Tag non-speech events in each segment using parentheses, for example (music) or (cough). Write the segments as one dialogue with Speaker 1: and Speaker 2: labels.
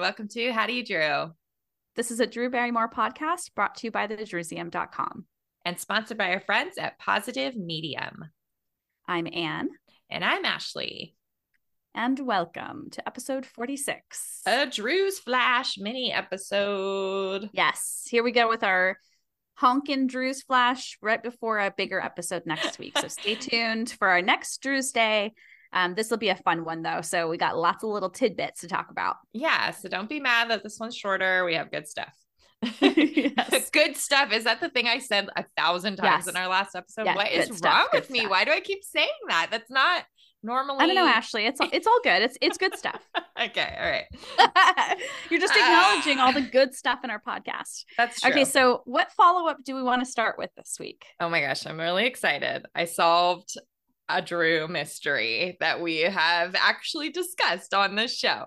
Speaker 1: welcome to How Do You Drew?
Speaker 2: This is a Drew Barrymore podcast brought to you by thedrewseum.com.
Speaker 1: And sponsored by our friends at Positive Medium.
Speaker 2: I'm Anne.
Speaker 1: And I'm Ashley.
Speaker 2: And welcome to episode 46.
Speaker 1: A Drew's Flash mini episode.
Speaker 2: Yes, here we go with our honkin' Drew's Flash right before a bigger episode next week. So stay (laughs) tuned for our next Drew's Day. Um, this will be a fun one though. So we got lots of little tidbits to talk about.
Speaker 1: Yeah. So don't be mad that this one's shorter. We have good stuff. (laughs) (laughs) yes. good stuff. Is that the thing I said a thousand times yes. in our last episode? Yes, what is stuff, wrong with me? Stuff. Why do I keep saying that? That's not normally.
Speaker 2: I don't know, Ashley. It's (laughs) it's all good. It's it's good stuff.
Speaker 1: okay, all right.
Speaker 2: You're just acknowledging uh, all the good stuff in our podcast.
Speaker 1: That's true.
Speaker 2: Okay, so what follow up do we want to start with this week?
Speaker 1: Oh my gosh, I'm really excited. I solved a Drew mystery that we have actually discussed on this show.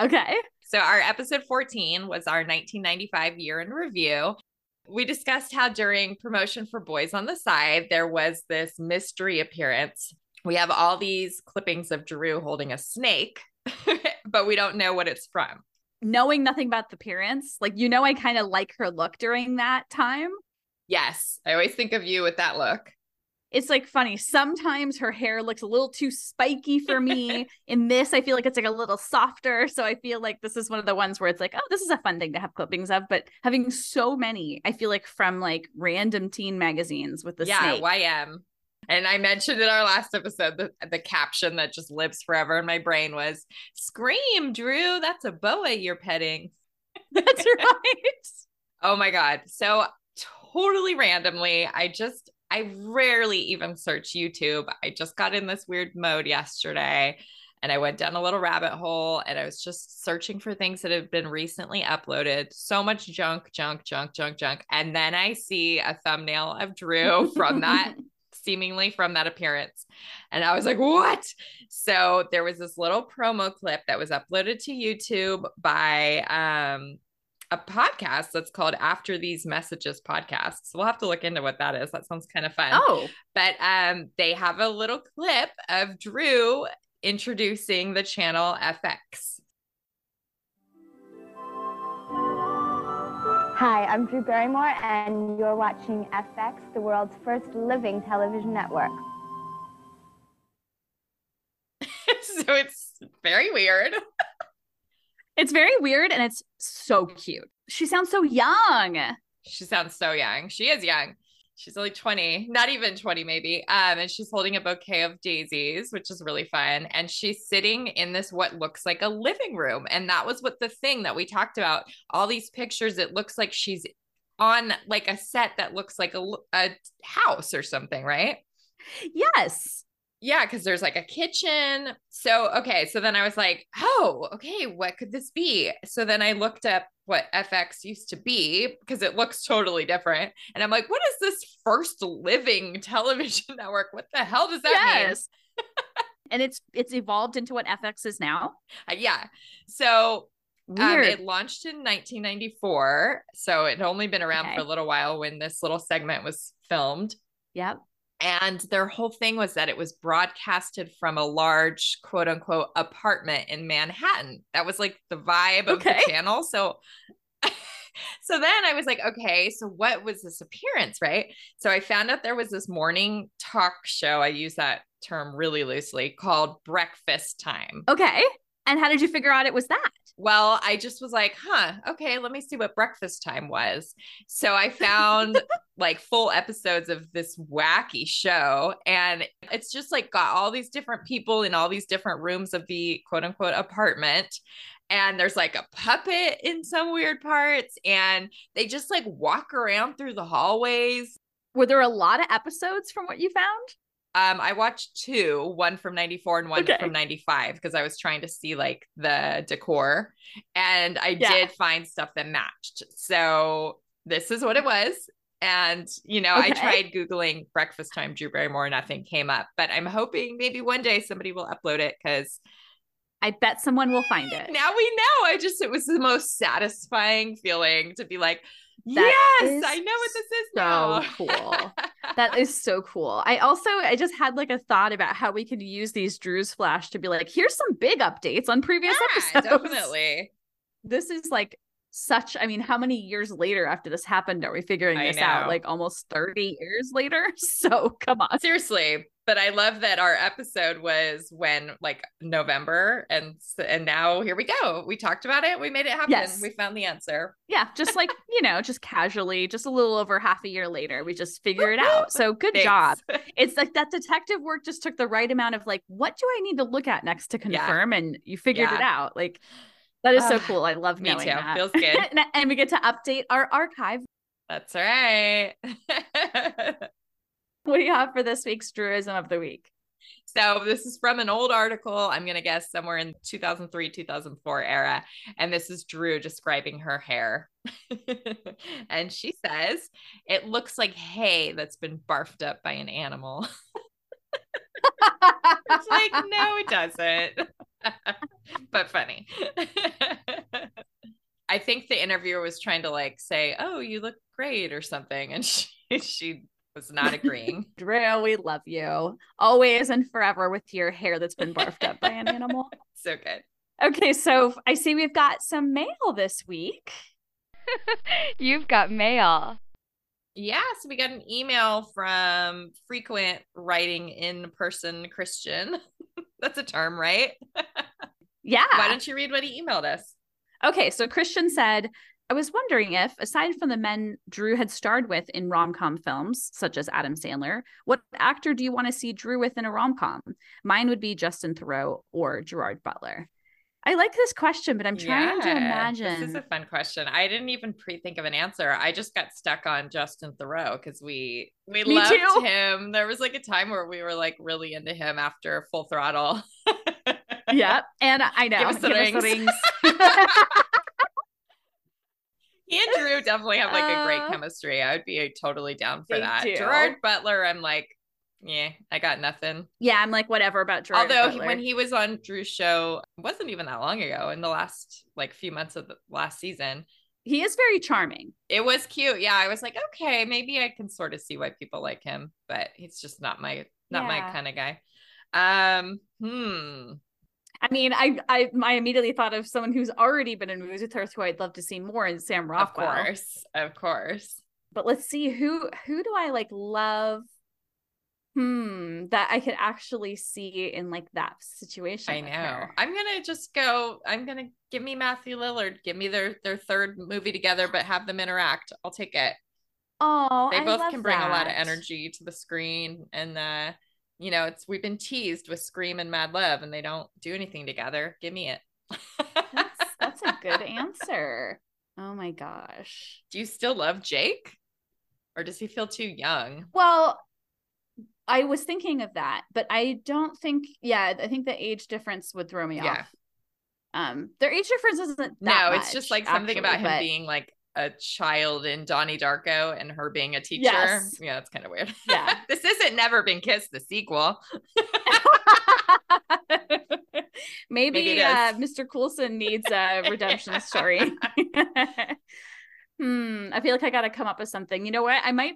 Speaker 2: Okay.
Speaker 1: So, our episode 14 was our 1995 year in review. We discussed how during promotion for Boys on the Side, there was this mystery appearance. We have all these clippings of Drew holding a snake, (laughs) but we don't know what it's from.
Speaker 2: Knowing nothing about the appearance, like, you know, I kind of like her look during that time.
Speaker 1: Yes. I always think of you with that look
Speaker 2: it's like funny. Sometimes her hair looks a little too spiky for me. (laughs) In this, I feel like it's like a little softer. So I feel like this is one of the ones where it's like, oh, this is a fun thing to have clippings of. But having so many, I feel like from like random teen magazines with the
Speaker 1: yeah,
Speaker 2: snake.
Speaker 1: YM. And I mentioned in our last episode the, the caption that just lives forever in my brain was Scream, Drew, that's a boa you're petting. (laughs)
Speaker 2: That's right. (laughs)
Speaker 1: oh my God. So totally randomly, I just I rarely even search YouTube. I just got in this weird mode yesterday and I went down a little rabbit hole and I was just searching for things that have been recently uploaded. So much junk, junk, junk, junk, junk. And then I see a thumbnail of Drew from that (laughs) seemingly from that appearance. And I was like, what? So there was this little promo clip that was uploaded to YouTube by um a podcast that's called After These Messages podcast. So we'll have to look into what that is. That sounds kind of fun.
Speaker 2: Oh.
Speaker 1: But um they have a little clip of Drew introducing the channel FX.
Speaker 3: Hi, I'm Drew Barrymore, and you're watching FX, the world's first living television network. (laughs)
Speaker 1: so it's very weird. (laughs)
Speaker 2: It's very weird and it's so cute. She sounds so young.
Speaker 1: She sounds so young. She is young. She's only 20, not even 20, maybe. Um, and she's holding a bouquet of daisies, which is really fun. And she's sitting in this what looks like a living room. And that was what the thing that we talked about. All these pictures, it looks like she's on like a set that looks like a, a house or something, right?
Speaker 2: Yes
Speaker 1: yeah, because there's like a kitchen. So, okay. So then I was like, oh, okay, what could this be? So then I looked up what FX used to be because it looks totally different. And I'm like, what is this first living (laughs) television (laughs) network? What the hell does that yes.
Speaker 2: mean? (laughs) and it's it's evolved into what FX is now.
Speaker 1: Uh, yeah. So um, it launched in 1994. So it had only been around okay. for a little while when this little segment was filmed.
Speaker 2: Yep.
Speaker 1: And their whole thing was that it was broadcasted from a large quote unquote apartment in Manhattan. That was like the vibe of the channel. So (laughs) so then I was like, okay, so what was this appearance, right? So I found out there was this morning talk show. I use that term really loosely called Breakfast Time.
Speaker 2: Okay. And how did you figure out it was that?
Speaker 1: Well, I just was like, huh, okay, let me see what breakfast time was. So I found (laughs) like full episodes of this wacky show. And it's just like got all these different people in all these different rooms of the quote unquote apartment. And there's like a puppet in some weird parts. And they just like walk around through the hallways.
Speaker 2: Were there a lot of episodes from what you found?
Speaker 1: Um, I watched two, one from 94 and one okay. from 95, because I was trying to see like the decor. And I yeah. did find stuff that matched. So this is what it was. And, you know, okay. I tried Googling breakfast time Drew Barrymore, nothing came up. But I'm hoping maybe one day somebody will upload it because
Speaker 2: I bet someone will find it. (laughs)
Speaker 1: Now we know. I just, it was the most satisfying feeling to be like, that yes, I know what this is
Speaker 2: so
Speaker 1: now.
Speaker 2: cool. that is so (laughs) cool. I also I just had like a thought about how we could use these Drew's Flash to be like, here's some big updates on previous yeah, episodes.
Speaker 1: Definitely. (laughs)
Speaker 2: this is like such I mean, how many years later after this happened are we figuring
Speaker 1: I
Speaker 2: this out? Like almost 30 years later. (laughs) So come on.
Speaker 1: Seriously, but I love that our episode was when like November and and now here we go. We talked about it. We made it happen.
Speaker 2: Yes.
Speaker 1: We found the answer.
Speaker 2: Yeah, just like, (laughs) you know, just casually, just a little over half a year later, we just figure it out. So good job. (laughs) It's like that detective work just took the right amount of like, what do I need to look at next to
Speaker 1: Yeah.
Speaker 2: confirm? And you figured it out. Like that is so cool. I love
Speaker 1: Me
Speaker 2: knowing
Speaker 1: too.
Speaker 2: that.
Speaker 1: Feels good.
Speaker 2: and, (laughs) and we get to update our archive.
Speaker 1: That's right. (laughs)
Speaker 2: What do you have for this week's Drewism of the Week?
Speaker 1: So this is from an old article. I'm gonna guess somewhere in 2003, 2004 era, and this is Drew describing her hair. (laughs) and she says it looks like hay that's been barfed up by an animal. It's like, (laughs) no, it doesn't. but funny. I think the interviewer was trying to like say, "Oh, you look great" or something, and she she was not agreeing. (laughs)
Speaker 2: Drew, we love you always and forever with your hair that's been barfed up by an animal. (laughs)
Speaker 1: so good.
Speaker 2: Okay, so I see we've got some mail this week. (laughs)
Speaker 4: You've got mail.
Speaker 1: Yeah, so we got an email from frequent writing in person Christian. That's a term, right?
Speaker 2: Yeah.
Speaker 1: Why don't you read what he emailed us?
Speaker 2: Okay, so Christian said, I was wondering if, aside from the men Drew had starred with in rom com films, such as Adam Sandler, what actor do you want to see Drew with in a rom com? Mine would be Justin Theroux or Gerard Butler. I like this question, but I'm trying to imagine.
Speaker 1: This is a fun question. I didn't even pre-think of an answer. I just got stuck on Justin Theroux because we we
Speaker 2: Me
Speaker 1: loved
Speaker 2: too.
Speaker 1: him. There was like a time where we were like really into him after Full Throttle.
Speaker 2: Yep. And I (laughs) know.
Speaker 1: Give us the rings.
Speaker 2: rings. (laughs) (laughs)
Speaker 1: He and Drew definitely have like a great
Speaker 2: Uh,
Speaker 1: chemistry. I would be totally down for that.
Speaker 2: do.
Speaker 1: Gerard Butler, I'm like, yeah, I got nothing.
Speaker 2: yeah, I'm like, whatever about Gerard
Speaker 1: Although
Speaker 2: Butler.
Speaker 1: when he was on Drew's show, it wasn't even that long ago, in the last like few months of the last season,
Speaker 2: he is very charming.
Speaker 1: it was cute. Yeah, I was like, okay, maybe I can sort of see why people like him, but he's just not my not my kind of guy. Um, hmm.
Speaker 2: I mean, I, I I immediately thought of someone who's already been in movies with her who I'd love to see more in Sam
Speaker 1: Of
Speaker 2: Rockwell.
Speaker 1: course, of course.
Speaker 2: But let's see who who do I like love hmm that I could actually see in like that situation.
Speaker 1: I know.
Speaker 2: Her.
Speaker 1: I'm gonna just go. I'm gonna give me Matthew Lillard. Give me their their third movie together, but have them interact. I'll take it.
Speaker 2: Oh,
Speaker 1: They
Speaker 2: I
Speaker 1: both can bring a lot of energy to the screen, and uh, you know, it's we've been teased with Scream and Mad Love, and they don't do anything together. Give me it.
Speaker 2: That's, that's a good (laughs) answer. Oh my gosh.
Speaker 1: do you still love Jake, or does he feel too young?
Speaker 2: Well, I was thinking of that, but I don't think. Yeah, I think the age difference would throw me
Speaker 1: Yeah.
Speaker 2: off. Um, their age difference isn't that
Speaker 1: no, it's just like something about
Speaker 2: actually,
Speaker 1: him being like a child in Donnie Darko and her being a teacher.
Speaker 2: Yes.
Speaker 1: Yeah, that's kind of weird.
Speaker 2: Yeah. (laughs)
Speaker 1: this isn't Never Been Kissed, the sequel. (laughs)
Speaker 2: Maybe,
Speaker 1: Maybe
Speaker 2: uh. Mr. Coulson needs a (laughs) redemption story. hmm. I feel like I got to come up with something. You know what? I might.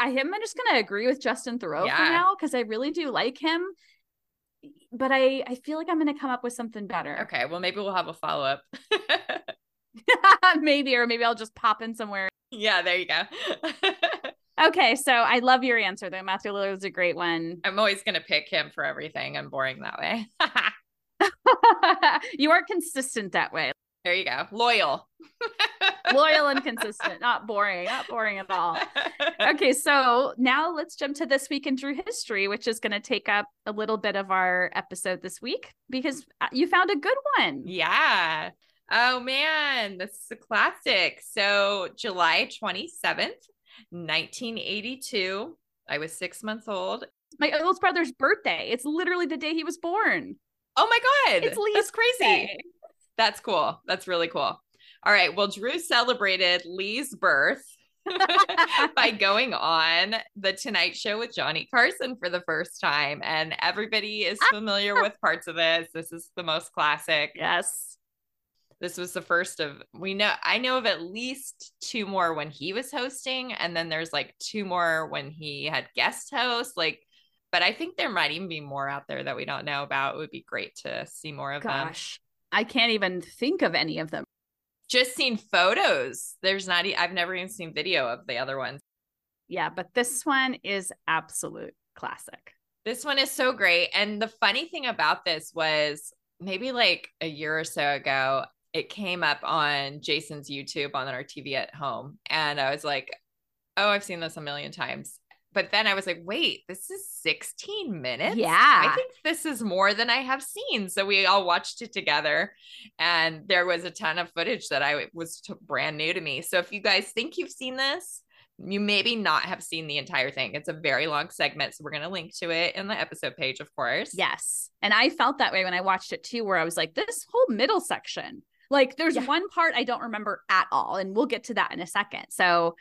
Speaker 2: I am just gonna agree with Justin Theroux for now because I really do like him. But I I feel like I'm gonna come up with something better.
Speaker 1: Okay, well, maybe we'll have a follow up. (laughs)
Speaker 2: maybe or maybe I'll just pop in somewhere.
Speaker 1: yeah, there you go. (laughs)
Speaker 2: Okay, so I love your answer though. Matthew Lillard's a great one.
Speaker 1: I'm always going to pick him for everything. I'm boring that way. (laughs)
Speaker 2: you are consistent that way.
Speaker 1: there you go. Loyal.
Speaker 2: Loyal and consistent, not boring, not boring at all. Okay, so now let's jump to this week in Drew history, which is going to take up a little bit of our episode this week because uh, you found a good one.
Speaker 1: Yeah. Oh man, this is a classic. So, July 27th, 1982. I was six months old.
Speaker 2: My oldest brother's birthday. It's literally the day he was born.
Speaker 1: Oh my God.
Speaker 2: It's Lee's
Speaker 1: That's crazy. That's cool. That's really cool. All right. Well, Drew celebrated Lee's birth (laughs) by going on the Tonight Show with Johnny Carson for the first time. And everybody is ah. familiar with parts of this. This is the most classic.
Speaker 2: Yes.
Speaker 1: This was the first of we know I know of at least two more when he was hosting, and then there's like two more when he had guest hosts. Like, but I think there might even be more out there that we don't know about. It would be great to see more of them.
Speaker 2: Gosh, I can't even think of any of them.
Speaker 1: just seen photos. There's not, I've never even seen video of the other ones.
Speaker 2: Yeah, but this one is absolute classic.
Speaker 1: This one is so great. And the funny thing about this was maybe like a year or so ago, it came up on Jason's YouTube on our TV at home. And I was like, oh, I've seen this a million times. But then I was like, wait, this is 16 minutes?
Speaker 2: Yeah.
Speaker 1: I think this is more than I have seen. So we all watched it together. And there was a ton of footage that I was t- brand new to me. So if you guys think you've seen this, you maybe not have seen the entire thing. It's a very long segment. So we're going to link to it in the episode page, of course.
Speaker 2: Yes. And I felt that way when I watched it too, where I was like, this whole middle section, like there's
Speaker 1: Yeah.
Speaker 2: one part I don't remember at all. And we'll get to that in a second. So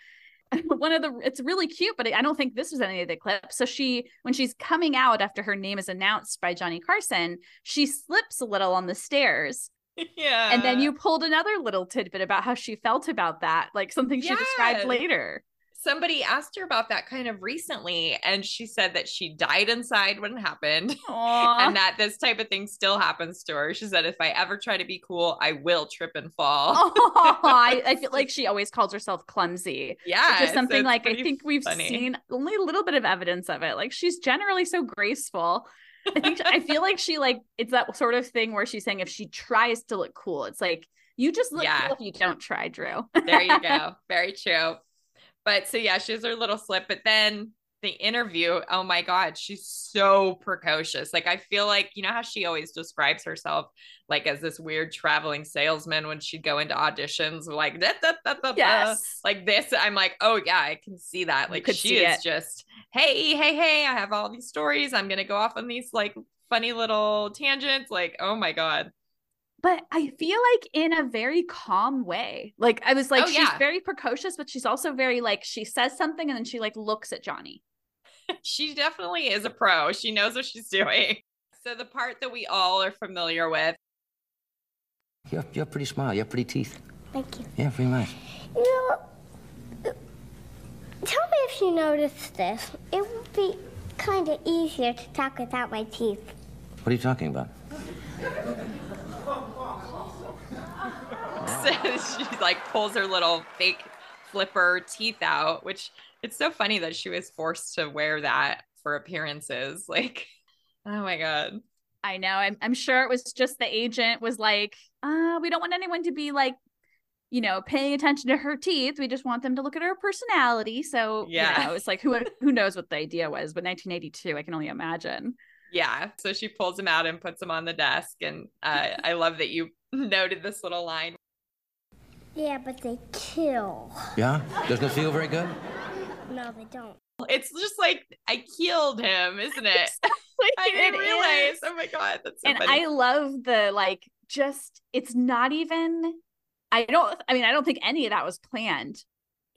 Speaker 2: (laughs) one of the it's really cute, but I don't think this was any of the clips. So she when she's coming out after her name is announced by Johnny Carson, she slips a little on the stairs. (laughs)
Speaker 1: Yeah.
Speaker 2: and then you pulled another little tidbit about how she felt about that, like something she described later.
Speaker 1: Somebody asked her about that kind of recently, and she said that she died inside when it happened. (laughs)
Speaker 2: Aww.
Speaker 1: And that this type of thing still happens to her. She said, if I ever try to be cool, I will trip and fall.
Speaker 2: I, I feel (laughs) like she always calls herself clumsy.
Speaker 1: yeah.
Speaker 2: Just something
Speaker 1: it's
Speaker 2: like I think we've
Speaker 1: funny.
Speaker 2: seen only a little bit of evidence of it. Like she's generally so graceful. I think I feel like she like it's that sort of thing where she's saying if she tries to look cool, it's like you just look
Speaker 1: Yeah.
Speaker 2: cool if you don't try, Drew.
Speaker 1: there you go. (laughs) Very true. But so yeah, she has her little slip. But then the interview, oh my God, she's so precocious. Like I feel like, you know how she always describes herself like as this weird traveling salesman when she'd go into auditions, like da, da, da, da,
Speaker 2: yes.
Speaker 1: like this. I'm like, oh yeah, I can see that. Like she is
Speaker 2: it.
Speaker 1: just, hey, hey, hey, I have all these stories. I'm gonna go off on these like funny little tangents. Like, oh my God.
Speaker 2: But I feel like in a very calm way. Like I was like,
Speaker 1: Oh,
Speaker 2: she's
Speaker 1: yeah.
Speaker 2: very precocious, but she's also very like she says something and then she like looks at Johnny. (laughs)
Speaker 1: she definitely is a pro. She knows what she's doing. So the part that we all are familiar with.
Speaker 5: You have, you have pretty smile. You have pretty teeth.
Speaker 6: Thank you.
Speaker 5: Yeah, pretty nice.
Speaker 6: You know, tell me if you noticed this. It would be kind of easier to talk without my teeth.
Speaker 5: What are you talking about?
Speaker 1: So (laughs) she like pulls her little fake flipper teeth out, which it's so funny that she was forced to wear that for appearances. (laughs) Like, oh my god.
Speaker 2: I know. I'm, I'm sure it was just the agent was like, uh, we don't want anyone to be like, you know, paying attention to her teeth. We just want them to look at her personality. So
Speaker 1: Yeah.
Speaker 2: you know, it's like who who knows what the idea was, but 1982, I can only imagine.
Speaker 1: Yeah. So she pulls him out and puts him on the desk. And uh, I love that you (laughs) noted this little line.
Speaker 6: Yeah, but they kill.
Speaker 5: Yeah? Doesn't it feel very good?
Speaker 6: No, they don't.
Speaker 1: It's just like I killed him, isn't it? (laughs) (laughs) like, I didn't
Speaker 2: It
Speaker 1: realize.
Speaker 2: is.
Speaker 1: Oh my god, that's so
Speaker 2: and
Speaker 1: funny.
Speaker 2: I love the like just it's not even I don't I mean I don't think any of that was planned.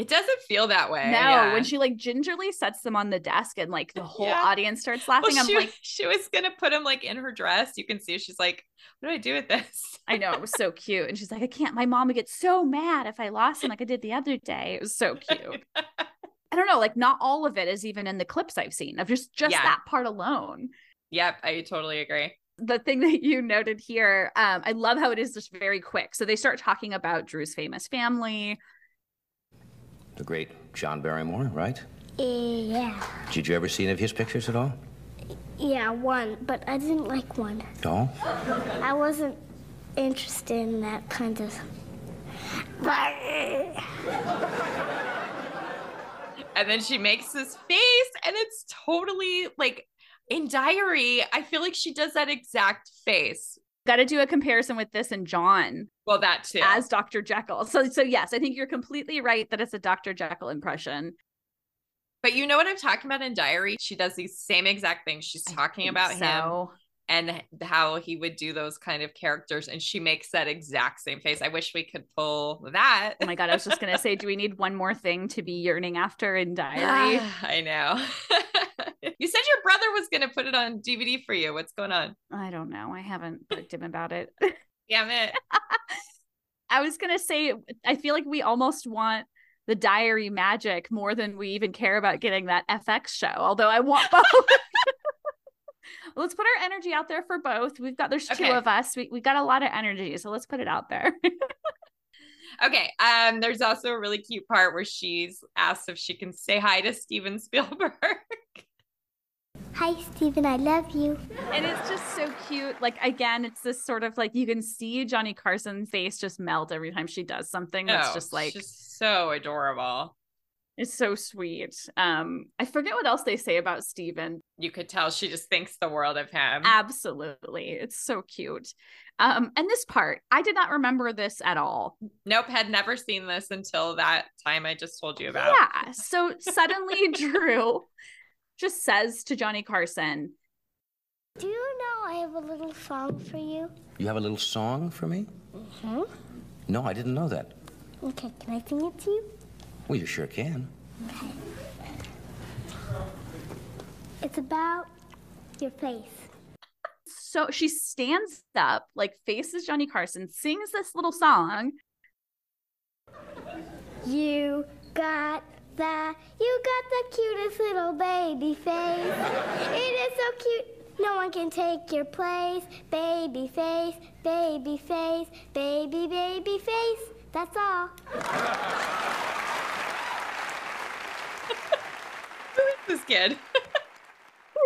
Speaker 1: It doesn't feel that way.
Speaker 2: no,
Speaker 1: yeah.
Speaker 2: when she like gingerly sets them on the desk and like the whole
Speaker 1: Yeah.
Speaker 2: audience starts
Speaker 1: Well,
Speaker 2: laughing, I'm
Speaker 1: she,
Speaker 2: like,
Speaker 1: she was gonna put him like in her dress. You can see she's like, what do I do with this? (laughs)
Speaker 2: I know it was so cute. And she's like, I can't. My mom would get so mad if I lost him like I did the other day. It was so (laughs) cute. I don't know, like not all of it is even in the clips I've seen of just just
Speaker 1: Yeah.
Speaker 2: that part alone.
Speaker 1: yep, I totally agree.
Speaker 2: The thing that you noted here, um, I love how it is just very quick. So they start talking about Drew's famous family.
Speaker 5: The great John Barrymore, right?
Speaker 6: Yeah.
Speaker 5: Did you ever see any of his pictures at all?
Speaker 6: Yeah, one, but I didn't like one.
Speaker 5: No?
Speaker 6: I wasn't interested in that kind of. But (laughs)
Speaker 1: And then she makes this face, and it's totally like in diary. I feel like she does that exact face.
Speaker 2: Got to do a comparison with this and John
Speaker 1: Well, that too.
Speaker 2: as Dr. Jekyll. So so yes, I think you're completely right that it's a Dr. Jekyll impression.
Speaker 1: but you know what I'm talking about in diary? She does these same exact things. She's talking about him
Speaker 2: so.
Speaker 1: And how he would do those kind of characters, and she makes that exact same face. I wish we could pull that.
Speaker 2: Oh my god, I was just gonna say, do we need one more thing to be yearning after in diary? (sighs)
Speaker 1: I know. (laughs) you said your brother was going to put it on DVD for you. What's going on?
Speaker 2: I don't know. I haven't (laughs) bugged him about it.
Speaker 1: Damn it. (laughs)
Speaker 2: I was gonna say, I feel like we almost want the diary magic more than we even care about getting that FX show. Although I want both. Let's put our energy out there for both. We've got there's two of us. We we got a lot of energy, so let's put it out there. (laughs)
Speaker 1: Okay. Um, there's also a really cute part where she's asked if she can say hi to Steven Spielberg. (laughs)
Speaker 6: Hi, Steven, I love you.
Speaker 2: And it's just so cute. Like again, it's this sort of like you can see Johnny Carson's face just melt every time she does something. That's
Speaker 1: Oh,
Speaker 2: just like
Speaker 1: she's so adorable.
Speaker 2: It's so sweet. Um, I forget what else they say about Steven.
Speaker 1: You could tell she just thinks the world of him.
Speaker 2: Absolutely. It's so cute. Um, and this part, I did not remember this at all.
Speaker 1: Nope, had never seen this until that time I just told you about.
Speaker 2: Yeah. So suddenly (laughs) Drew just says to Johnny Carson,
Speaker 6: Do you know I have a little song for you?
Speaker 5: You have a little song for me?
Speaker 6: Hmm?
Speaker 5: No, I didn't know that.
Speaker 6: Okay, can I sing it to you?
Speaker 5: Well, you sure can.
Speaker 6: It's about your face.
Speaker 2: so she stands up, like faces Johnny Carson, sings this little song.
Speaker 6: You got the, you got the cutest little baby face. It is so cute. No one can take your place. Baby face, baby face, baby, baby face. That's all.
Speaker 1: Who is this kid? (laughs)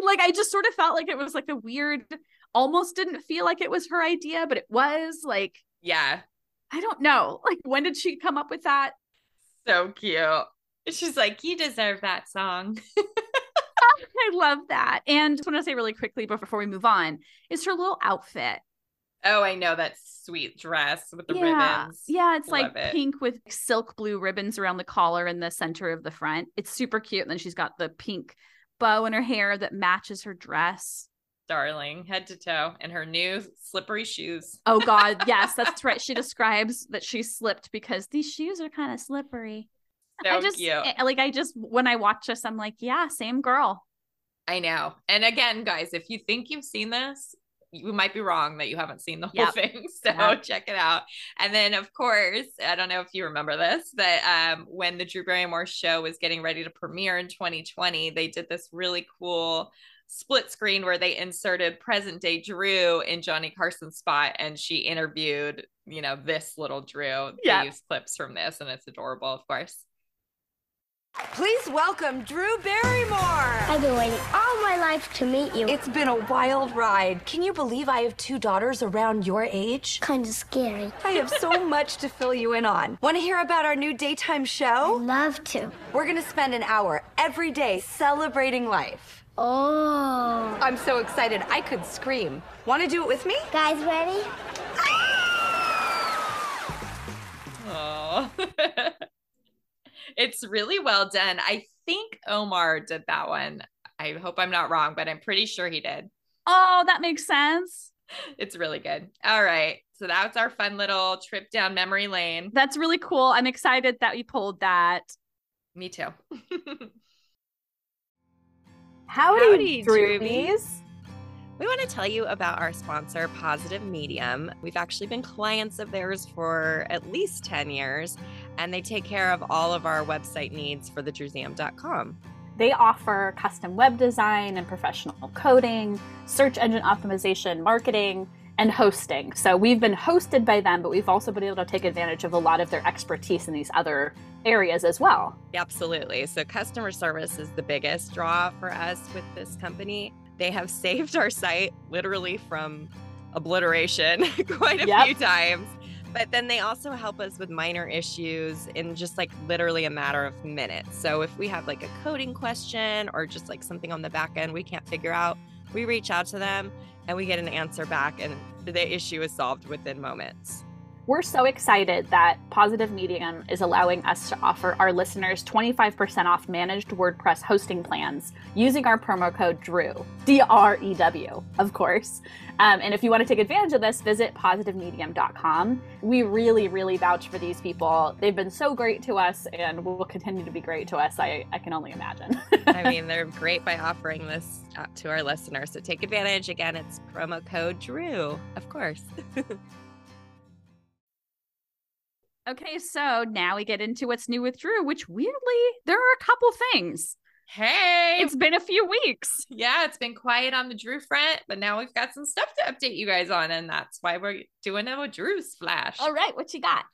Speaker 2: Like I just sort of felt like it was like a weird, almost didn't feel like it was her idea, but it was like,
Speaker 1: Yeah,
Speaker 2: I don't know. Like when did she come up with that?
Speaker 1: so cute. She's like, you deserve that song. (laughs)
Speaker 2: I love that. And just want to say really quickly before we move on, is her little outfit.
Speaker 1: Oh, I know that sweet dress with the
Speaker 2: yeah.
Speaker 1: ribbons.
Speaker 2: Yeah, it's
Speaker 1: Love
Speaker 2: like
Speaker 1: it.
Speaker 2: pink with silk blue ribbons around the collar and the center of the front. It's super cute. And then she's got the pink bow in her hair that matches her dress.
Speaker 1: Darling, head to toe, and her new slippery shoes.
Speaker 2: Oh God, yes, (laughs) that's right. She describes that she slipped because these shoes are kind of slippery.
Speaker 1: So
Speaker 2: I just
Speaker 1: cute.
Speaker 2: eh, like I just when I watch this, I'm like, yeah, same girl.
Speaker 1: I know. And again, guys, if you think you've seen this, you might be wrong that you haven't seen the whole
Speaker 2: Yep.
Speaker 1: thing. (laughs) So
Speaker 2: Yep.
Speaker 1: check it out. And then, of course, I don't know if you remember this, but um, when the Drew Barrymore show was getting ready to premiere in 2020, they did this really cool split screen where they inserted present day Drew in Johnny Carson's spot and she interviewed, you know, this little Drew.
Speaker 2: Yeah.
Speaker 1: They use clips from this and it's adorable, of course.
Speaker 7: Please welcome Drew Barrymore.
Speaker 6: I've been waiting all my life to meet you.
Speaker 7: It's been a wild ride. Can you believe I have two daughters around your age?
Speaker 6: kind of scary.
Speaker 7: I have so (laughs) much to fill you in on. Want to hear about our new daytime show?
Speaker 6: Love to.
Speaker 7: We're going to spend an hour every day celebrating life.
Speaker 6: Oh.
Speaker 7: I'm so excited, I could scream. Want to do it with me?
Speaker 6: Guys, ready?
Speaker 1: Oh, (laughs) it's really well done. I think Omar did that one. I hope I'm not wrong, but I'm pretty sure he did.
Speaker 2: Oh, that makes sense.
Speaker 1: It's really good. All right. So that's our fun little trip down memory lane.
Speaker 2: That's really cool. I'm excited that you pulled that.
Speaker 1: Me too. (laughs)
Speaker 8: Howdy,
Speaker 9: Howdy,
Speaker 8: Droobies.
Speaker 9: We want to tell you about our sponsor, Positive Medium. We've actually been clients of theirs for at least 10 years, and they take care of all of our website needs for thedrewseum.com.
Speaker 8: They offer custom web design and professional coding, search engine optimization, marketing, and hosting. So we've been hosted by them, but we've also been able to take advantage of a lot of their expertise in these other areas as well.
Speaker 9: Absolutely. So, customer service is the biggest draw for us with this company. They have saved our site literally from obliteration (laughs) quite a
Speaker 8: Yep.
Speaker 9: few times. But then they also help us with minor issues in just like literally a matter of minutes. So if we have like a coding question or just like something on the back end we can't figure out, we reach out to them and we get an answer back and the issue is solved within moments.
Speaker 8: We're so excited that Positive Medium is allowing us to offer our listeners 25% off managed WordPress hosting plans using our promo code DREW, D R E W, of course. Um, and if you want to take advantage of this, visit positivemedium.com. We really, really vouch for these people. They've been so great to us and will continue to be great to us. I, I can only imagine.
Speaker 9: I (laughs) mean, they're great by offering this uh, to our listeners. So take advantage. Again, it's promo code DREW, of course. (laughs)
Speaker 2: Okay, so now we get into what's new with Drew, which weirdly, there are a couple things.
Speaker 1: Hey,
Speaker 2: It's been a few weeks.
Speaker 1: yeah, it's been quiet on the Drew front, but now we've got some stuff to update you guys on, and that's why we're doing a Drew's flash.
Speaker 2: All right, what you got?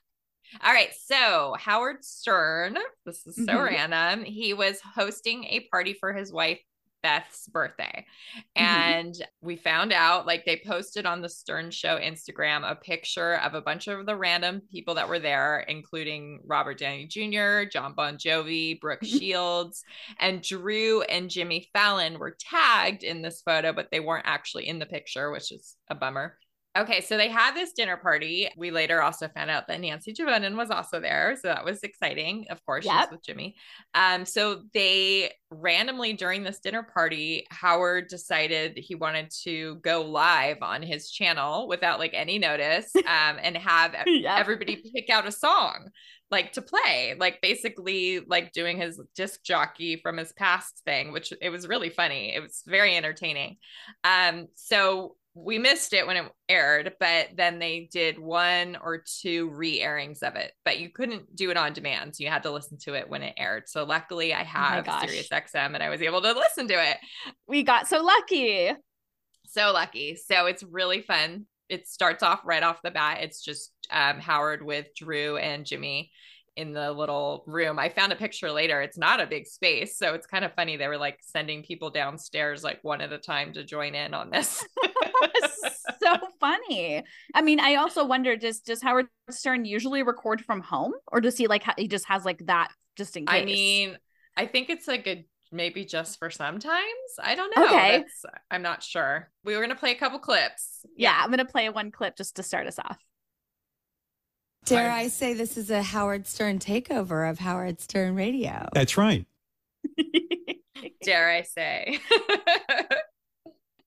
Speaker 1: All right. So Howard Stern, this is so
Speaker 2: Mhm.
Speaker 1: random. He was hosting a party for his wife Beth's birthday.
Speaker 2: Mhm.
Speaker 1: And we found out, like, they posted on the Stern Show Instagram a picture of a bunch of the random people that were there, including Robert Downey Jr., Jon Bon Jovi, Brooke Shields, and Drew and Jimmy Fallon were tagged in this photo, but they weren't actually in the picture, which is a bummer. Okay, so they had this dinner party. We later also found out that Nancy Juvonen was also there, so that was exciting. Of course,
Speaker 2: Yep.
Speaker 1: she's with Jimmy. Um, so they randomly during this dinner party, Howard decided he wanted to go live on his channel without like any notice, (laughs) um, and have
Speaker 2: Yep.
Speaker 1: everybody pick out a song like to play, like basically like doing his disc jockey from his past thing, which it was really funny. It was very entertaining. Um, so we missed it when it aired, but then they did one or two re-airings of it, but you couldn't do it on demand. So you had to listen to it when it aired. So luckily I have
Speaker 2: gosh.
Speaker 1: Sirius XM and I was able to listen to it.
Speaker 2: We got so lucky.
Speaker 1: So lucky. So it's really fun. It starts off right off the bat. It's just um, Howard with Drew and Jimmy in the little room. I found a picture later. It's not a big space. So it's kind of funny. They were like sending people downstairs like one at a time to join in on this. (laughs) (laughs) (laughs)
Speaker 2: so funny. I mean, I also wonder does does Howard Stern usually record from home or does he like ha- he just has like that just in case?
Speaker 1: I mean, I think it's like a maybe just for sometimes. I don't know.
Speaker 2: Okay.
Speaker 1: That's, I'm not sure. We were going to play a couple clips.
Speaker 2: yeah, I'm gonna play one clip just to start us off.
Speaker 10: Dare I say this is a Howard Stern takeover of Howard Stern Radio?
Speaker 11: That's right. (laughs)
Speaker 1: dare I say. (laughs)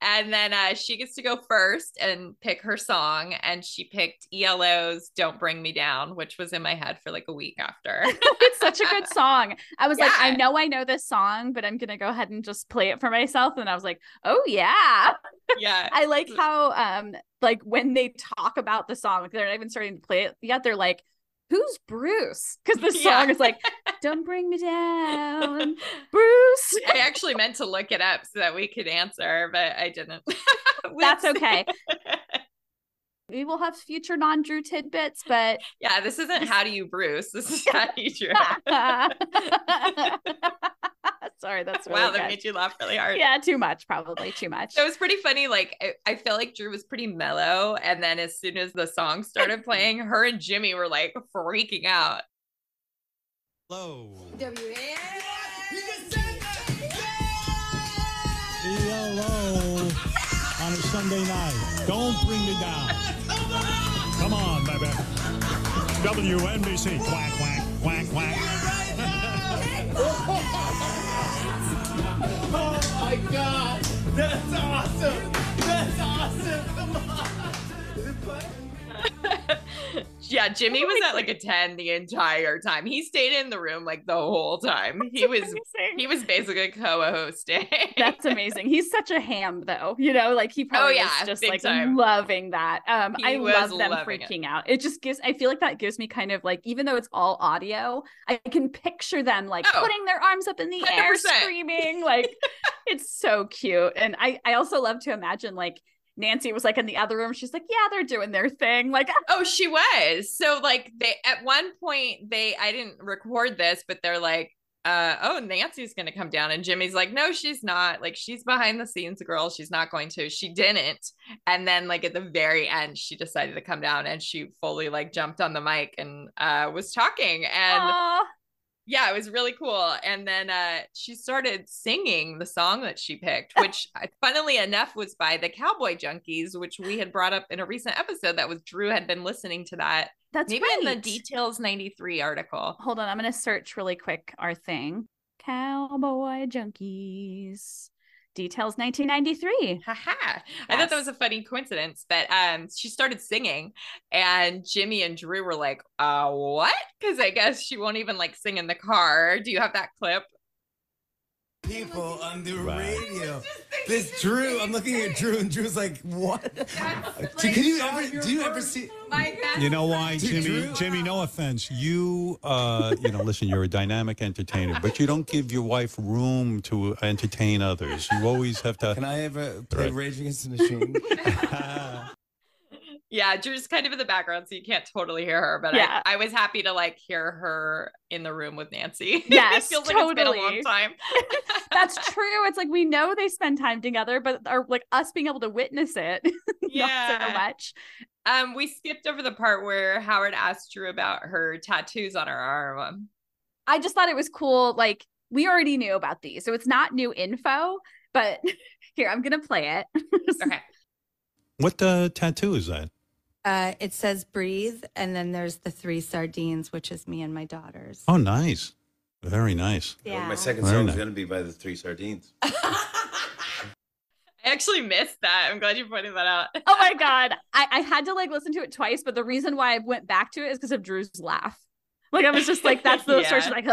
Speaker 1: and then uh, she gets to go first and pick her song. And she picked ELO's Don't Bring Me Down, which was in my head for like a week after.
Speaker 2: it's such a good (laughs) song. I was like, I know I know this song, but I'm gonna go ahead and just play it for myself. And I was like, oh yeah. (laughs)
Speaker 1: yeah.
Speaker 2: I like how um like when they talk about the song, like they're not even starting to play it yet. They're like, "Who's Bruce?" Because the
Speaker 1: Yeah.
Speaker 2: song is like, "Don't bring me down, (laughs) Bruce."
Speaker 1: I actually meant to look it up so that we could answer, but I didn't. (laughs)
Speaker 2: That's okay. (laughs) We will have future non-Drew tidbits, but
Speaker 1: yeah, this isn't how do you Bruce. This is how do you Drew.
Speaker 2: sorry, that's really
Speaker 1: wow, that
Speaker 2: good.
Speaker 1: made you laugh really hard.
Speaker 2: Yeah, too much, probably too much.
Speaker 1: It was pretty funny. Like I, I felt like Drew was pretty mellow, and then as soon as the song started playing, her and Jimmy were like freaking out.
Speaker 11: Hello.
Speaker 12: ELO on a Sunday night. Don't bring me down. Come on, baby. WNBC. Quack, quack, quack, quack. (laughs)
Speaker 13: Oh my god! That's awesome! That's awesome! Come on! (laughs) Is it playing?
Speaker 1: Yeah, Jimmy was at like a 10 the entire time. He stayed in the room like the whole time. He was he was basically co-hosting.
Speaker 2: That's amazing. He's such a ham, though. You know, like he probably
Speaker 1: Oh, yeah,
Speaker 2: is just like
Speaker 1: time.
Speaker 2: loving that. Um,
Speaker 1: He
Speaker 2: I love them
Speaker 1: loving it.
Speaker 2: freaking out. It just gives. I feel like that gives me kind of like, even though it's all audio, I can picture them like
Speaker 1: Oh,
Speaker 2: putting their arms up in the air,
Speaker 1: 100%.
Speaker 2: screaming. Like (laughs) it's so cute, and I I also love to imagine like. Nancy was like in the other room. She's like, "Yeah, they're doing their thing." Like, (laughs)
Speaker 1: Oh, she was. So like they at one point they I didn't record this, but they're like, uh, oh, Nancy's gonna come down. And Jimmy's like, no, she's not. Like she's behind the scenes girl. She's not going to. She didn't. And then like at the very end, she decided to come down and she fully like jumped on the mic and uh was talking. And
Speaker 2: Aw.
Speaker 1: Yeah, it was really cool. And then uh she started singing the song that she picked, (laughs) which uh, funnily enough was by the Cowboy Junkies, which we had brought up in a recent episode that was Drew had been listening to that.
Speaker 2: That's
Speaker 1: maybe in the details 93 article.
Speaker 2: hold on, I'm gonna search really quick our thing. Cowboy junkies. Details 1993.
Speaker 1: Haha. I thought that was a funny coincidence, but um she started singing and Jimmy and Drew were like, uh what? Because I guess she won't even like sing in the car. Do you have that clip?
Speaker 14: People on the radio. This Drew, I'm looking at Drew, and Drew's like, "What? Do- Can you ever? Do you ever see?
Speaker 11: You know why, Jimmy?
Speaker 14: Drew-
Speaker 11: Jimmy, no offense. You, uh, you know, listen, you're a dynamic entertainer, but you don't give your wife room to entertain others. You always have to.
Speaker 14: Can I ever play
Speaker 11: Right.
Speaker 14: Rage Against the Machine? (laughs)
Speaker 1: Yeah, Drew's kind of in the background, so you can't totally hear her. But
Speaker 2: Yeah.
Speaker 1: I, I was happy to like hear her in the room with Nancy. (laughs)
Speaker 2: Yes,
Speaker 1: it feels like it's been a long
Speaker 2: totally.
Speaker 1: time. (laughs)
Speaker 2: That's true. It's like we know they spend time together, but are like us being able to witness it, (laughs) not so much.
Speaker 1: Um, we skipped over the part where Howard asked Drew about her tattoos on her arm.
Speaker 2: I just thought it was cool. Like we already knew about these, so it's not new info. But here, I'm gonna play it.
Speaker 1: okay.
Speaker 11: What uh, tattoo is that?
Speaker 10: Uh, it says breathe, and then there's the three sardines, which is me and my daughters.
Speaker 11: Oh, nice. Very nice.
Speaker 10: Yeah.
Speaker 14: My second
Speaker 11: Very
Speaker 14: song
Speaker 11: nice.
Speaker 14: is going to be by the Three Sardines. (laughs)
Speaker 1: I actually missed that. I'm glad you pointed that out.
Speaker 2: oh my god, I, I had to like listen to it twice, but the reason why I went back to it is because of Drew's laugh. Like I was just like, that's the (laughs) source.
Speaker 1: Yeah. (laughs)
Speaker 2: Like,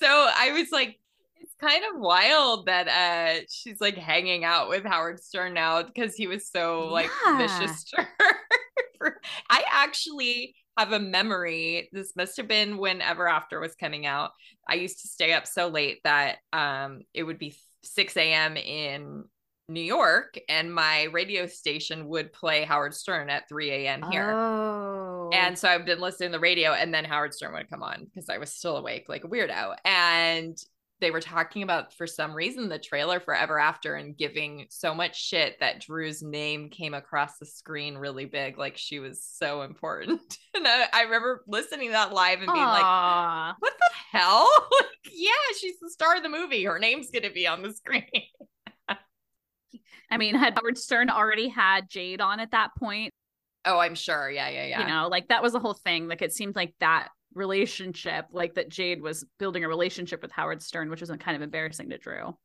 Speaker 1: so I was like, it's kind of wild that uh she's like hanging out with Howard Stern now because he was so like
Speaker 2: Yeah.
Speaker 1: vicious to her. (laughs) I actually have a memory. This must have been when Ever After was coming out. I used to stay up so late that um it would be 6 a.m. in New York, and my radio station would play Howard Stern at 3 a.m. here.
Speaker 2: Oh.
Speaker 1: And so I've been listening to the radio, and then Howard Stern would come on because I was still awake like a weirdo. And they were talking about, for some reason, the trailer for Ever After and giving so much shit that Drew's name came across the screen really big, like she was so important. (laughs) and I, I remember listening to that live and being like,
Speaker 2: Aw.
Speaker 1: what the hell? (laughs) like, yeah, she's the star of the movie. Her name's going to be on the screen.
Speaker 2: I mean, had Howard Stern already had Jade on at that point?
Speaker 1: oh, I'm sure. Yeah, yeah, yeah.
Speaker 2: You know, like that was the whole thing. Like it seemed like that relationship, like that Jade was building a relationship with Howard Stern, which was kind of embarrassing to Drew.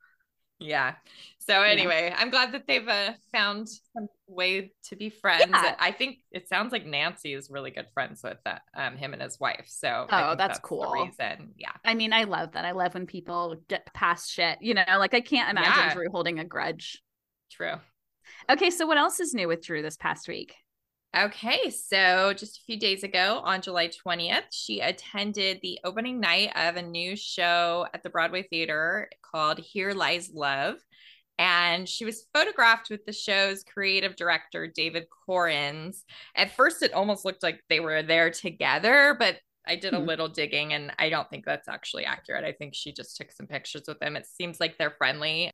Speaker 1: Yeah. So anyway, I'm glad that they've uh, found some way to be friends.
Speaker 2: Yeah.
Speaker 1: I think it sounds like Nancy is really good friends with uh, um him and his wife. So
Speaker 2: Oh,
Speaker 1: think
Speaker 2: that's cool.
Speaker 1: reason. Yeah.
Speaker 2: I mean, I love that. I love when people get past shit. You know, like I can't imagine
Speaker 1: Yeah.
Speaker 2: Drew holding a grudge.
Speaker 1: True.
Speaker 2: Okay, so what else is new with Drew this past week?
Speaker 1: Okay, so just a few days ago on July 20th, she attended the opening night of a new show at the Broadway Theater called Here Lies Love. And she was photographed with the show's creative director, David Korins. At first, it almost looked like they were there together, but I did a
Speaker 2: Hmm.
Speaker 1: little digging and I don't think that's actually accurate. I think she just took some pictures with him. It seems like they're friendly.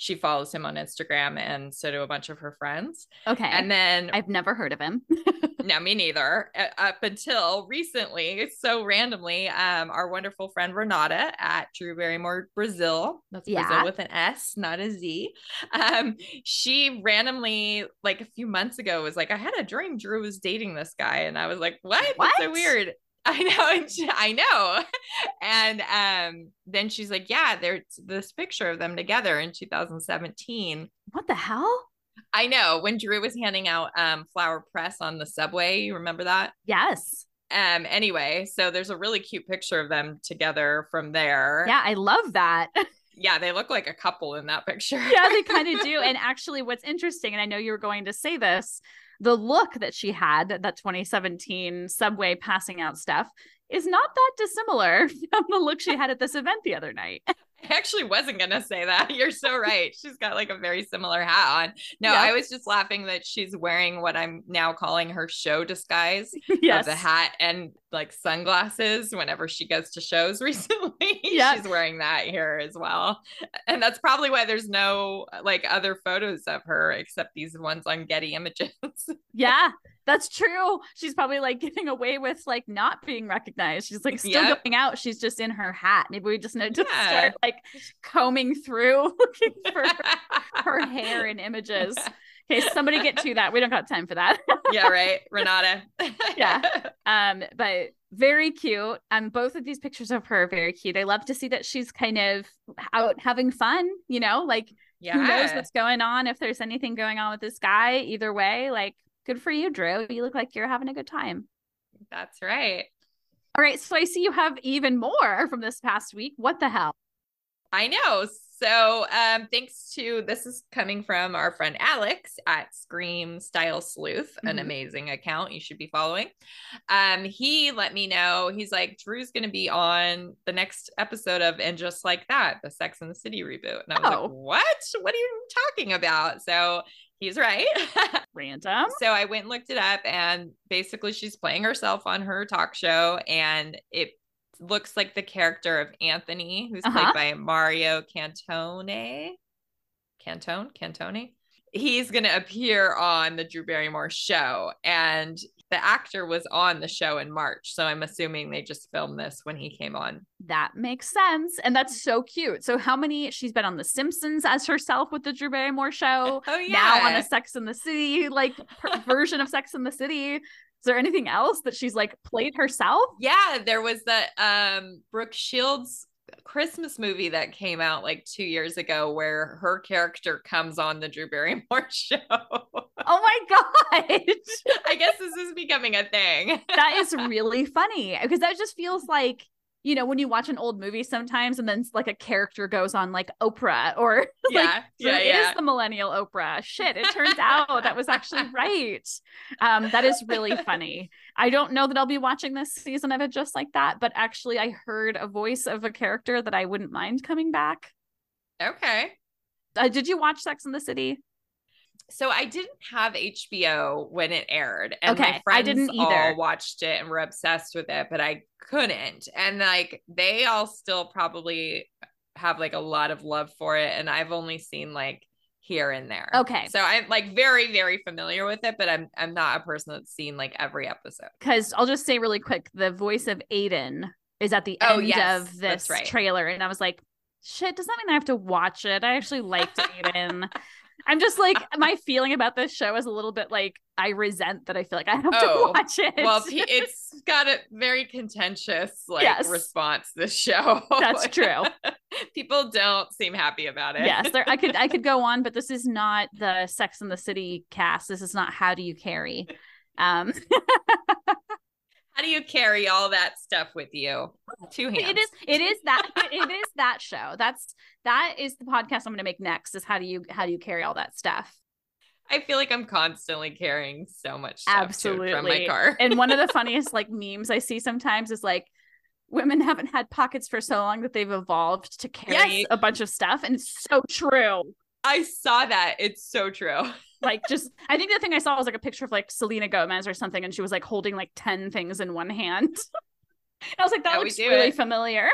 Speaker 1: She follows him on Instagram and so do a bunch of her friends.
Speaker 2: Okay.
Speaker 1: And then
Speaker 2: I've never heard of him. (laughs)
Speaker 1: no, me neither. Uh, up until recently, so randomly, um, our wonderful friend Renata at Drew Barrymore Brazil. That's
Speaker 2: Yeah.
Speaker 1: Brazil with an S, not a Z. Um, she randomly, like a few months ago, was like, "I had a dream Drew was dating this guy," and I was like, "What? That's so weird." (laughs) I know, and she- I know. (laughs) And um, then she's like, "Yeah, there's this picture of them together in 2017."
Speaker 2: what the hell?
Speaker 1: I know when Drew was handing out um flower press on the subway. You remember that?
Speaker 2: Yes.
Speaker 1: Um. Anyway, so there's a really cute picture of them together from there.
Speaker 2: Yeah, I love that. (laughs)
Speaker 1: Yeah, they look like a couple in that picture.
Speaker 2: yeah, they kind of do. And actually, what's interesting, and I know you were going to say this, the look that she had, that 2017 subway passing out stuff, is not that dissimilar (laughs) from the look she had at this event the other night. (laughs)
Speaker 1: I actually wasn't gonna say that. (laughs) You're so right. She's got like a very similar hat on. No,
Speaker 2: Yeah.
Speaker 1: I was just laughing that she's wearing what I'm now calling her show disguise
Speaker 2: yes.
Speaker 1: of the hat and like sunglasses whenever she goes to shows (laughs) recently.
Speaker 2: Yeah.
Speaker 1: she's wearing that here as well. And that's probably why there's no like other photos of her except these ones on Getty Images. (laughs)
Speaker 2: Yeah, that's true. She's probably like getting away with like not being recognized. She's like still
Speaker 1: Yep.
Speaker 2: going out. She's just in her hat. Maybe we just need to
Speaker 1: Yeah.
Speaker 2: start like combing through (laughs) looking for her hair in images. Okay, somebody get to that. We don't got time for that. (laughs)
Speaker 1: yeah, right. Renata. (laughs)
Speaker 2: Yeah. Um, but very cute. Um, both of these pictures of her are very cute. I love to see that she's kind of out having fun, you know, like
Speaker 1: Yeah.
Speaker 2: who knows what's going on, if there's anything going on with this guy, either way, like good for you, Drew. You look like you're having a good time.
Speaker 1: That's right.
Speaker 2: All right, so I see you have even more from this past week. What the hell?
Speaker 1: I know. So, um, thanks to this is coming from our friend Alex at Scream Style Sleuth, an
Speaker 2: Mhm.
Speaker 1: amazing account you should be following. Um, he let me know he's like Drew's going to be on the next episode of And Just Like That, the Sex and the City reboot, and I was
Speaker 2: Oh.
Speaker 1: like, what? What are you talking about? So He's right. (laughs)
Speaker 2: Random.
Speaker 1: So I went and looked it up, and basically, she's playing herself on her talk show, and it looks like the character of Anthony, who's
Speaker 2: Uh-huh.
Speaker 1: played by Mario Cantone. Cantone? Cantone? He's going to appear on the Drew Barrymore show, and the actor was on the show in March. So I'm assuming they just filmed this when he came on.
Speaker 2: That makes sense. And that's so cute. So, how many? She's been on The Simpsons as herself with the Drew Barrymore show.
Speaker 1: Oh, yeah.
Speaker 2: Now on a Sex in the City, like (laughs) version of Sex in the City. Is there anything else that she's like played herself?
Speaker 1: Yeah, there was that um Brooke Shields Christmas movie that came out like two years ago where her character comes on the Drew Barrymore (laughs) show.
Speaker 2: Oh my God. (laughs)
Speaker 1: I guess this is becoming a thing.
Speaker 2: that is really funny because that just feels like you know when you watch an old movie sometimes and then like a character goes on like Oprah or (laughs) like
Speaker 1: Yeah, yeah,
Speaker 2: it is
Speaker 1: yeah.
Speaker 2: the millennial Oprah. Shit, it turns (laughs) out that was actually right. Um, that is really funny. I don't know that I'll be watching this season of it just like that, but actually I heard a voice of a character that I wouldn't mind coming back.
Speaker 1: Okay.
Speaker 2: Uh, did you watch Sex in the City?
Speaker 1: So I didn't have HBO when it aired, and
Speaker 2: Okay,
Speaker 1: my
Speaker 2: I
Speaker 1: friends
Speaker 2: didn't
Speaker 1: all
Speaker 2: either.
Speaker 1: watched it and were obsessed with it, but I couldn't. And like they all still probably have like a lot of love for it, and I've only seen like here and there.
Speaker 2: Okay.
Speaker 1: so I'm like very very familiar with it, but I'm I'm not a person that's seen like every episode.
Speaker 2: because I'll just say really quick, the voice of Aidan is at the
Speaker 1: Oh,
Speaker 2: end
Speaker 1: yes,
Speaker 2: of this
Speaker 1: right.
Speaker 2: trailer, and I was like, "Shit, does that mean I have to watch it?" I actually liked (laughs) Aidan. I'm just like, my feeling about this show is a little bit like I resent that I feel like I have
Speaker 1: Oh,
Speaker 2: to (laughs) watch it.
Speaker 1: Well, it's got a very contentious like
Speaker 2: Yes.
Speaker 1: response. This show.
Speaker 2: That's (laughs) true.
Speaker 1: People don't seem happy about it.
Speaker 2: yes, there, I could I could go (laughs) on, but this is not the Sex and the City cast. This is not How Do You Carry. Um,
Speaker 1: How do you carry all that stuff with you? Two hands.
Speaker 2: it is it is that it is that show. That's that is the podcast I'm going to make next. Is how do you how do you carry all that stuff?
Speaker 1: I feel like I'm constantly carrying so much stuff to and
Speaker 2: Absolutely.
Speaker 1: from my car. (laughs)
Speaker 2: and one of the funniest like memes I see sometimes is like women haven't had pockets for so long that they've evolved to carry
Speaker 1: Yes.
Speaker 2: a bunch of stuff, and it's so true.
Speaker 1: I saw that. It's so true. (laughs)
Speaker 2: Like just I think the thing I saw was like a picture of like Selena Gomez or something, and she was like holding like 10 things in one hand. (laughs) I was like, that
Speaker 1: Yeah,
Speaker 2: looks really
Speaker 1: it.
Speaker 2: familiar.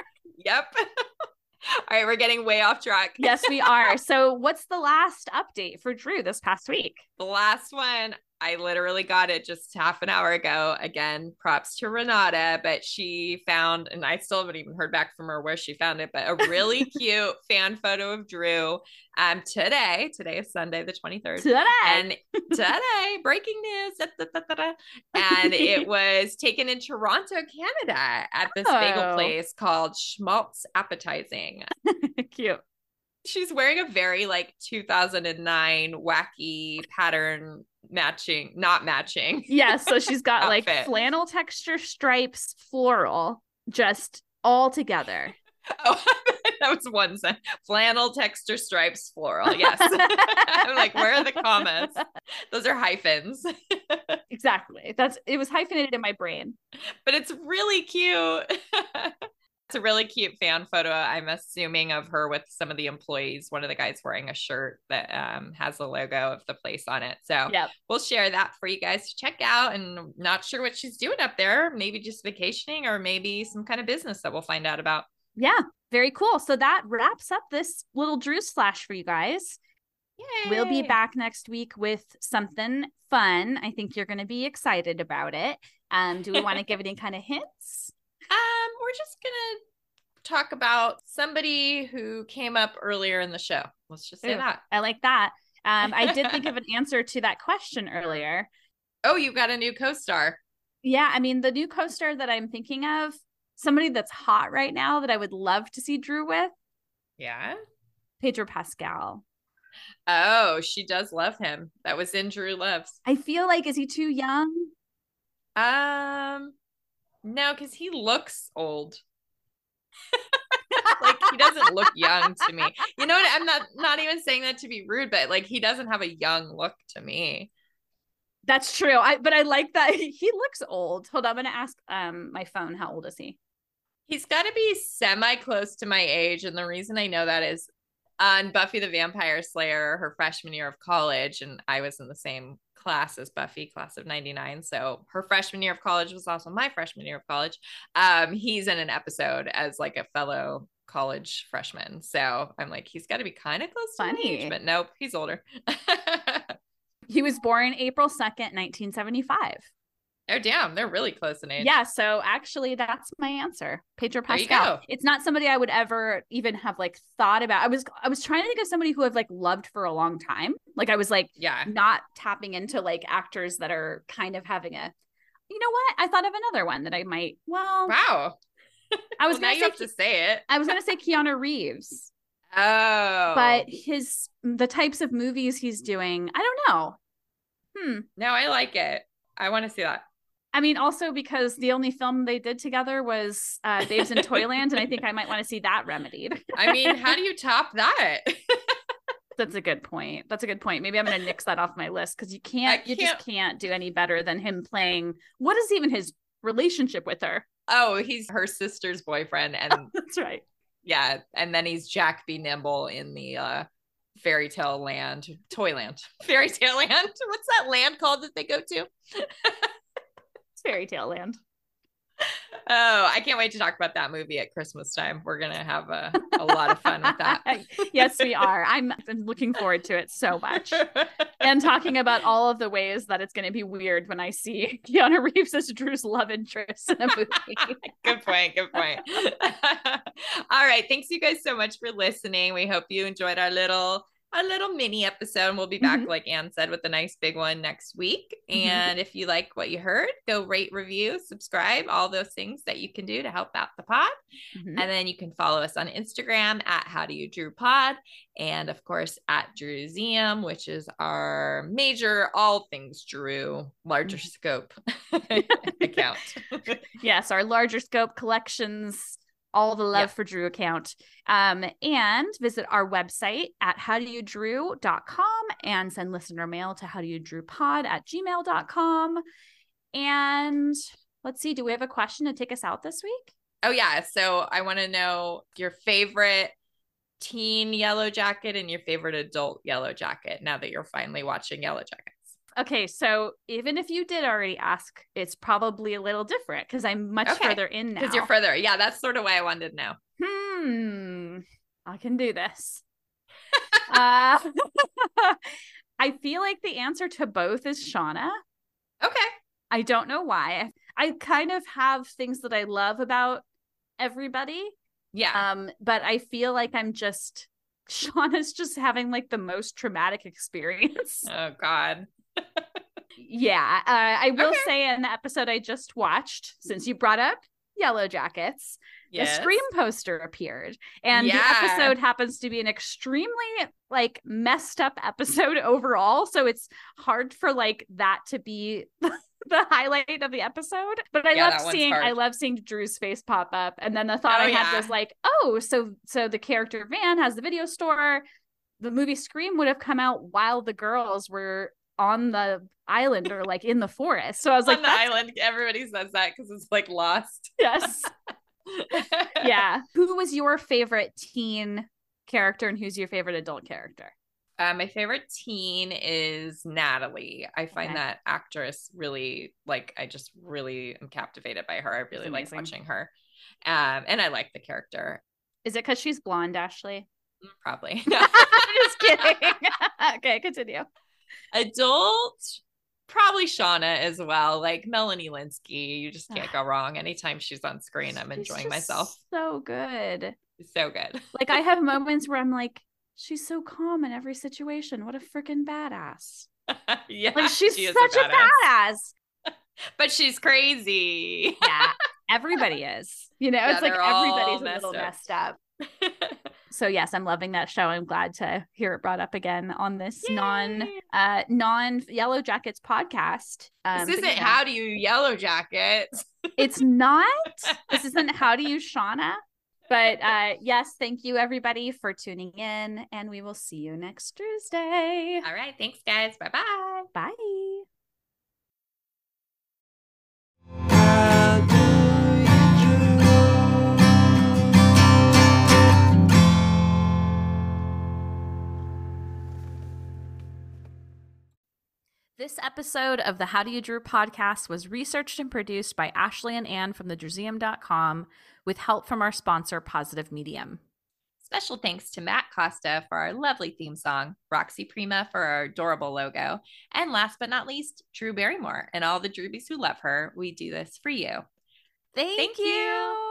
Speaker 1: Yep. (laughs) all right, we're getting way off track.
Speaker 2: Yes, we are. (laughs) So what's the last update for Drew this past week?
Speaker 1: The last one, I literally got it just half an hour ago. Again, props to Renata, but she found, and I still haven't even heard back from her where she found it, but a really (laughs) cute fan photo of Drew um today. Today is Sunday, the 23rd.
Speaker 2: Today.
Speaker 1: And today, (laughs) breaking news. da, da, da. And it (laughs) was taken in Toronto, Canada at this bagel
Speaker 2: Oh.
Speaker 1: place called Schmaltz Appetizing.
Speaker 2: Cute.
Speaker 1: She's wearing a very like 2009 wacky pattern matching, not matching. (laughs)
Speaker 2: Yeah, so she's got like flannel texture stripes, floral, just all together. (laughs)
Speaker 1: Oh, (laughs) that was one sentence. Flannel texture stripes floral. Yes. I'm like, where are the commas? Those are hyphens.
Speaker 2: Exactly. That's it was hyphenated in my brain.
Speaker 1: but it's really cute. It's a really cute fan photo. I'm assuming of her with some of the employees. One of the guys wearing a shirt that um, has the logo of the place on it. So
Speaker 2: Yep.
Speaker 1: we'll share that for you guys to check out. And not sure what she's doing up there. Maybe just vacationing or maybe some kind of business that we'll find out about.
Speaker 2: Yeah, very cool. So that wraps up this little Drewsflash for you guys. Yay. We'll be back next week with something fun. I think you're going to be excited about it. Um, do we want to (laughs) give any kind of hints?
Speaker 1: Um, we're just gonna talk about somebody who came up earlier in the show. Let's just say
Speaker 2: Ooh,
Speaker 1: that.
Speaker 2: I like that. Um, I did think of an (laughs) answer to that question earlier.
Speaker 1: Oh, you've got a new co-star.
Speaker 2: Yeah, I mean, the new co-star that I'm thinking of, somebody that's hot right now that I would love to see Drew with,
Speaker 1: Yeah.
Speaker 2: Pedro Pascal.
Speaker 1: Oh, she does love him. That was in Drew Loves.
Speaker 2: I feel like is he too young?
Speaker 1: Um, no, because he looks old. (laughs) like he doesn't look young to me. You know what? I'm not not even saying that to be rude, but like he doesn't have a young look to me.
Speaker 2: That's true. I but I like that (laughs) he looks old. Hold on, I'm gonna ask um my phone how old is he?
Speaker 1: He's got to be semi close to my age, and the reason I know that is on Buffy the Vampire Slayer her freshman year of college, and I was in the same class as Buffy, class of 99. So her freshman year of college was also my freshman year of college. Um, he's in an episode as like a fellow college freshman. So I'm like, he's got to be kind of close
Speaker 2: Funny.
Speaker 1: age, but nope, he's older. (laughs)
Speaker 2: He was born April 2nd, 1975.
Speaker 1: Oh, damn, they're really close in age.
Speaker 2: Yeah, so actually that's my answer. Pedro Pascal. It's not somebody I would ever even have like thought about. I was I was trying to think of somebody who I've like loved for a long time. Like I was like
Speaker 1: Yeah.
Speaker 2: not tapping into like actors that are kind of having a you know what? I thought of another one that I might well
Speaker 1: Wow.
Speaker 2: I was
Speaker 1: Well, now
Speaker 2: gonna
Speaker 1: you
Speaker 2: say
Speaker 1: have to say it.
Speaker 2: I was gonna (laughs) say Keanu Reeves.
Speaker 1: Oh.
Speaker 2: But his the types of movies he's doing, I don't know. Hmm.
Speaker 1: no, I like it. I want to see that.
Speaker 2: I mean, also because the only film they did together was uh, Babes in Toyland, and I think I might want to see that remedied.
Speaker 1: I mean, how do you top that? (laughs)
Speaker 2: That's a good point. That's a good point. Maybe I'm going to nix that off my list because you can't, you just can't do any better than him playing. What is even his relationship with her?
Speaker 1: Oh, he's her sister's boyfriend, and (laughs)
Speaker 2: That's right.
Speaker 1: yeah, and then he's Jack B. Nimble in the uh fairy tale land, Toyland, (laughs) fairy tale land. What's that land called that they go to?
Speaker 2: Fairy tale land.
Speaker 1: Oh, I can't wait to talk about that movie at Christmas time. We're gonna have a, a lot of fun with that. (laughs)
Speaker 2: yes, we are. I'm, I'm looking forward to it so much. and talking about all of the ways that it's going to be weird when I see (laughs) Keanu Reeves as Drew's love interest in a movie. (laughs)
Speaker 1: good point. Good point. All right. Thanks you guys so much for listening. We hope you enjoyed our little our little mini episode. And we'll be back,
Speaker 2: Mhm.
Speaker 1: like Anne said, with a nice big one next week.
Speaker 2: Mhm.
Speaker 1: And if you like what you heard, go rate, review, subscribe, all those things that you can do to help out the pod.
Speaker 2: Mhm.
Speaker 1: And then you can follow us on Instagram at How Do You Drew Pod, and of course at Drewseum, which is our major all things Drew larger scope (laughs) (laughs) account.
Speaker 2: yes, our larger scope collections, all the love
Speaker 1: Yeah.
Speaker 2: for Drew account. Um, and visit our website at howdoyoudrew.com and send listener mail to howdoyoudrewpod at gmail.com. And let's see, do we have a question to take us out this week?
Speaker 1: Oh yeah. So I want to know your favorite teen yellow jacket and your favorite adult yellow jacket now that you're finally watching Yellow Jackets.
Speaker 2: Okay, so even if you did already ask, it's probably a little different because I'm much
Speaker 1: Okay.
Speaker 2: further in now.
Speaker 1: Because you're further. Yeah, that's sort of why I wanted to know.
Speaker 2: hmm, I can do this. (laughs) uh, (laughs) I feel like the answer to both is Shauna.
Speaker 1: Okay.
Speaker 2: I don't know why. I kind of have things that I love about everybody.
Speaker 1: Yeah.
Speaker 2: Um, but I feel like I'm just (laughs) Shauna's just having like the most traumatic experience.
Speaker 1: Oh God.
Speaker 2: Yeah, uh, I will
Speaker 1: Okay.
Speaker 2: say in the episode I just watched, since you brought up Yellow Jackets,
Speaker 1: Yes.
Speaker 2: the Scream poster appeared, and
Speaker 1: Yeah.
Speaker 2: the episode happens to be an extremely like messed up episode (laughs) overall. So it's hard for like that to be (laughs) the highlight of the episode. But I
Speaker 1: Yeah,
Speaker 2: love seeing I love seeing Drew's face pop up, and then the thought
Speaker 1: Oh,
Speaker 2: I had
Speaker 1: yeah.
Speaker 2: was like, oh, so so the character Van has the video store. The movie Scream would have come out while the girls were on the island or like in the forest. So I was like,
Speaker 1: on the island. Everybody says that because it's like lost. (laughs)
Speaker 2: yes. (laughs) yeah. Who was your favorite teen character and who's your favorite adult character?
Speaker 1: Uh, my favorite teen is Natalie. I find
Speaker 2: Okay.
Speaker 1: that actress really like. I just really am captivated by her. I really like watching her, um, and I like the character.
Speaker 2: Is it because she's blonde, Ashley?
Speaker 1: Probably (laughs)
Speaker 2: Just kidding. okay, continue.
Speaker 1: Adult. Probably Shauna as well. Like Melanie Lynskey, you just can't go wrong. Anytime she's on screen, I'm
Speaker 2: She's
Speaker 1: enjoying myself.
Speaker 2: So good.
Speaker 1: So good.
Speaker 2: Like I have (laughs) moments where I'm like, she's so calm in every situation. What a freaking badass. (laughs)
Speaker 1: yeah,
Speaker 2: Like she's
Speaker 1: she
Speaker 2: such a badass. (laughs)
Speaker 1: but she's crazy.
Speaker 2: Yeah, everybody is. You know,
Speaker 1: Yeah,
Speaker 2: it's like everybody's a little
Speaker 1: up.
Speaker 2: messed up. So yes, I'm loving that show. I'm glad to hear it brought up again on this non uh non Yellow Jackets podcast. Um,
Speaker 1: this isn't
Speaker 2: yeah.
Speaker 1: how do you yellow jackets. (laughs)
Speaker 2: it's not. This isn't how do you Shauna. But uh yes, thank you everybody for tuning in, and we will see you next Tuesday.
Speaker 1: All right, thanks guys. Bye bye
Speaker 2: bye. Bye. episode of the How Do You Drew podcast was researched and produced by Ashley and Ann from thedrewseum.com with help from our sponsor, Positive Medium.
Speaker 1: Special thanks to Matt Costa for our lovely theme song, Roxy Prima for our adorable logo, and last but not least, Drew Barrymore and all the Drewbies who love her. We do this for you.
Speaker 2: Thank,
Speaker 1: Thank you.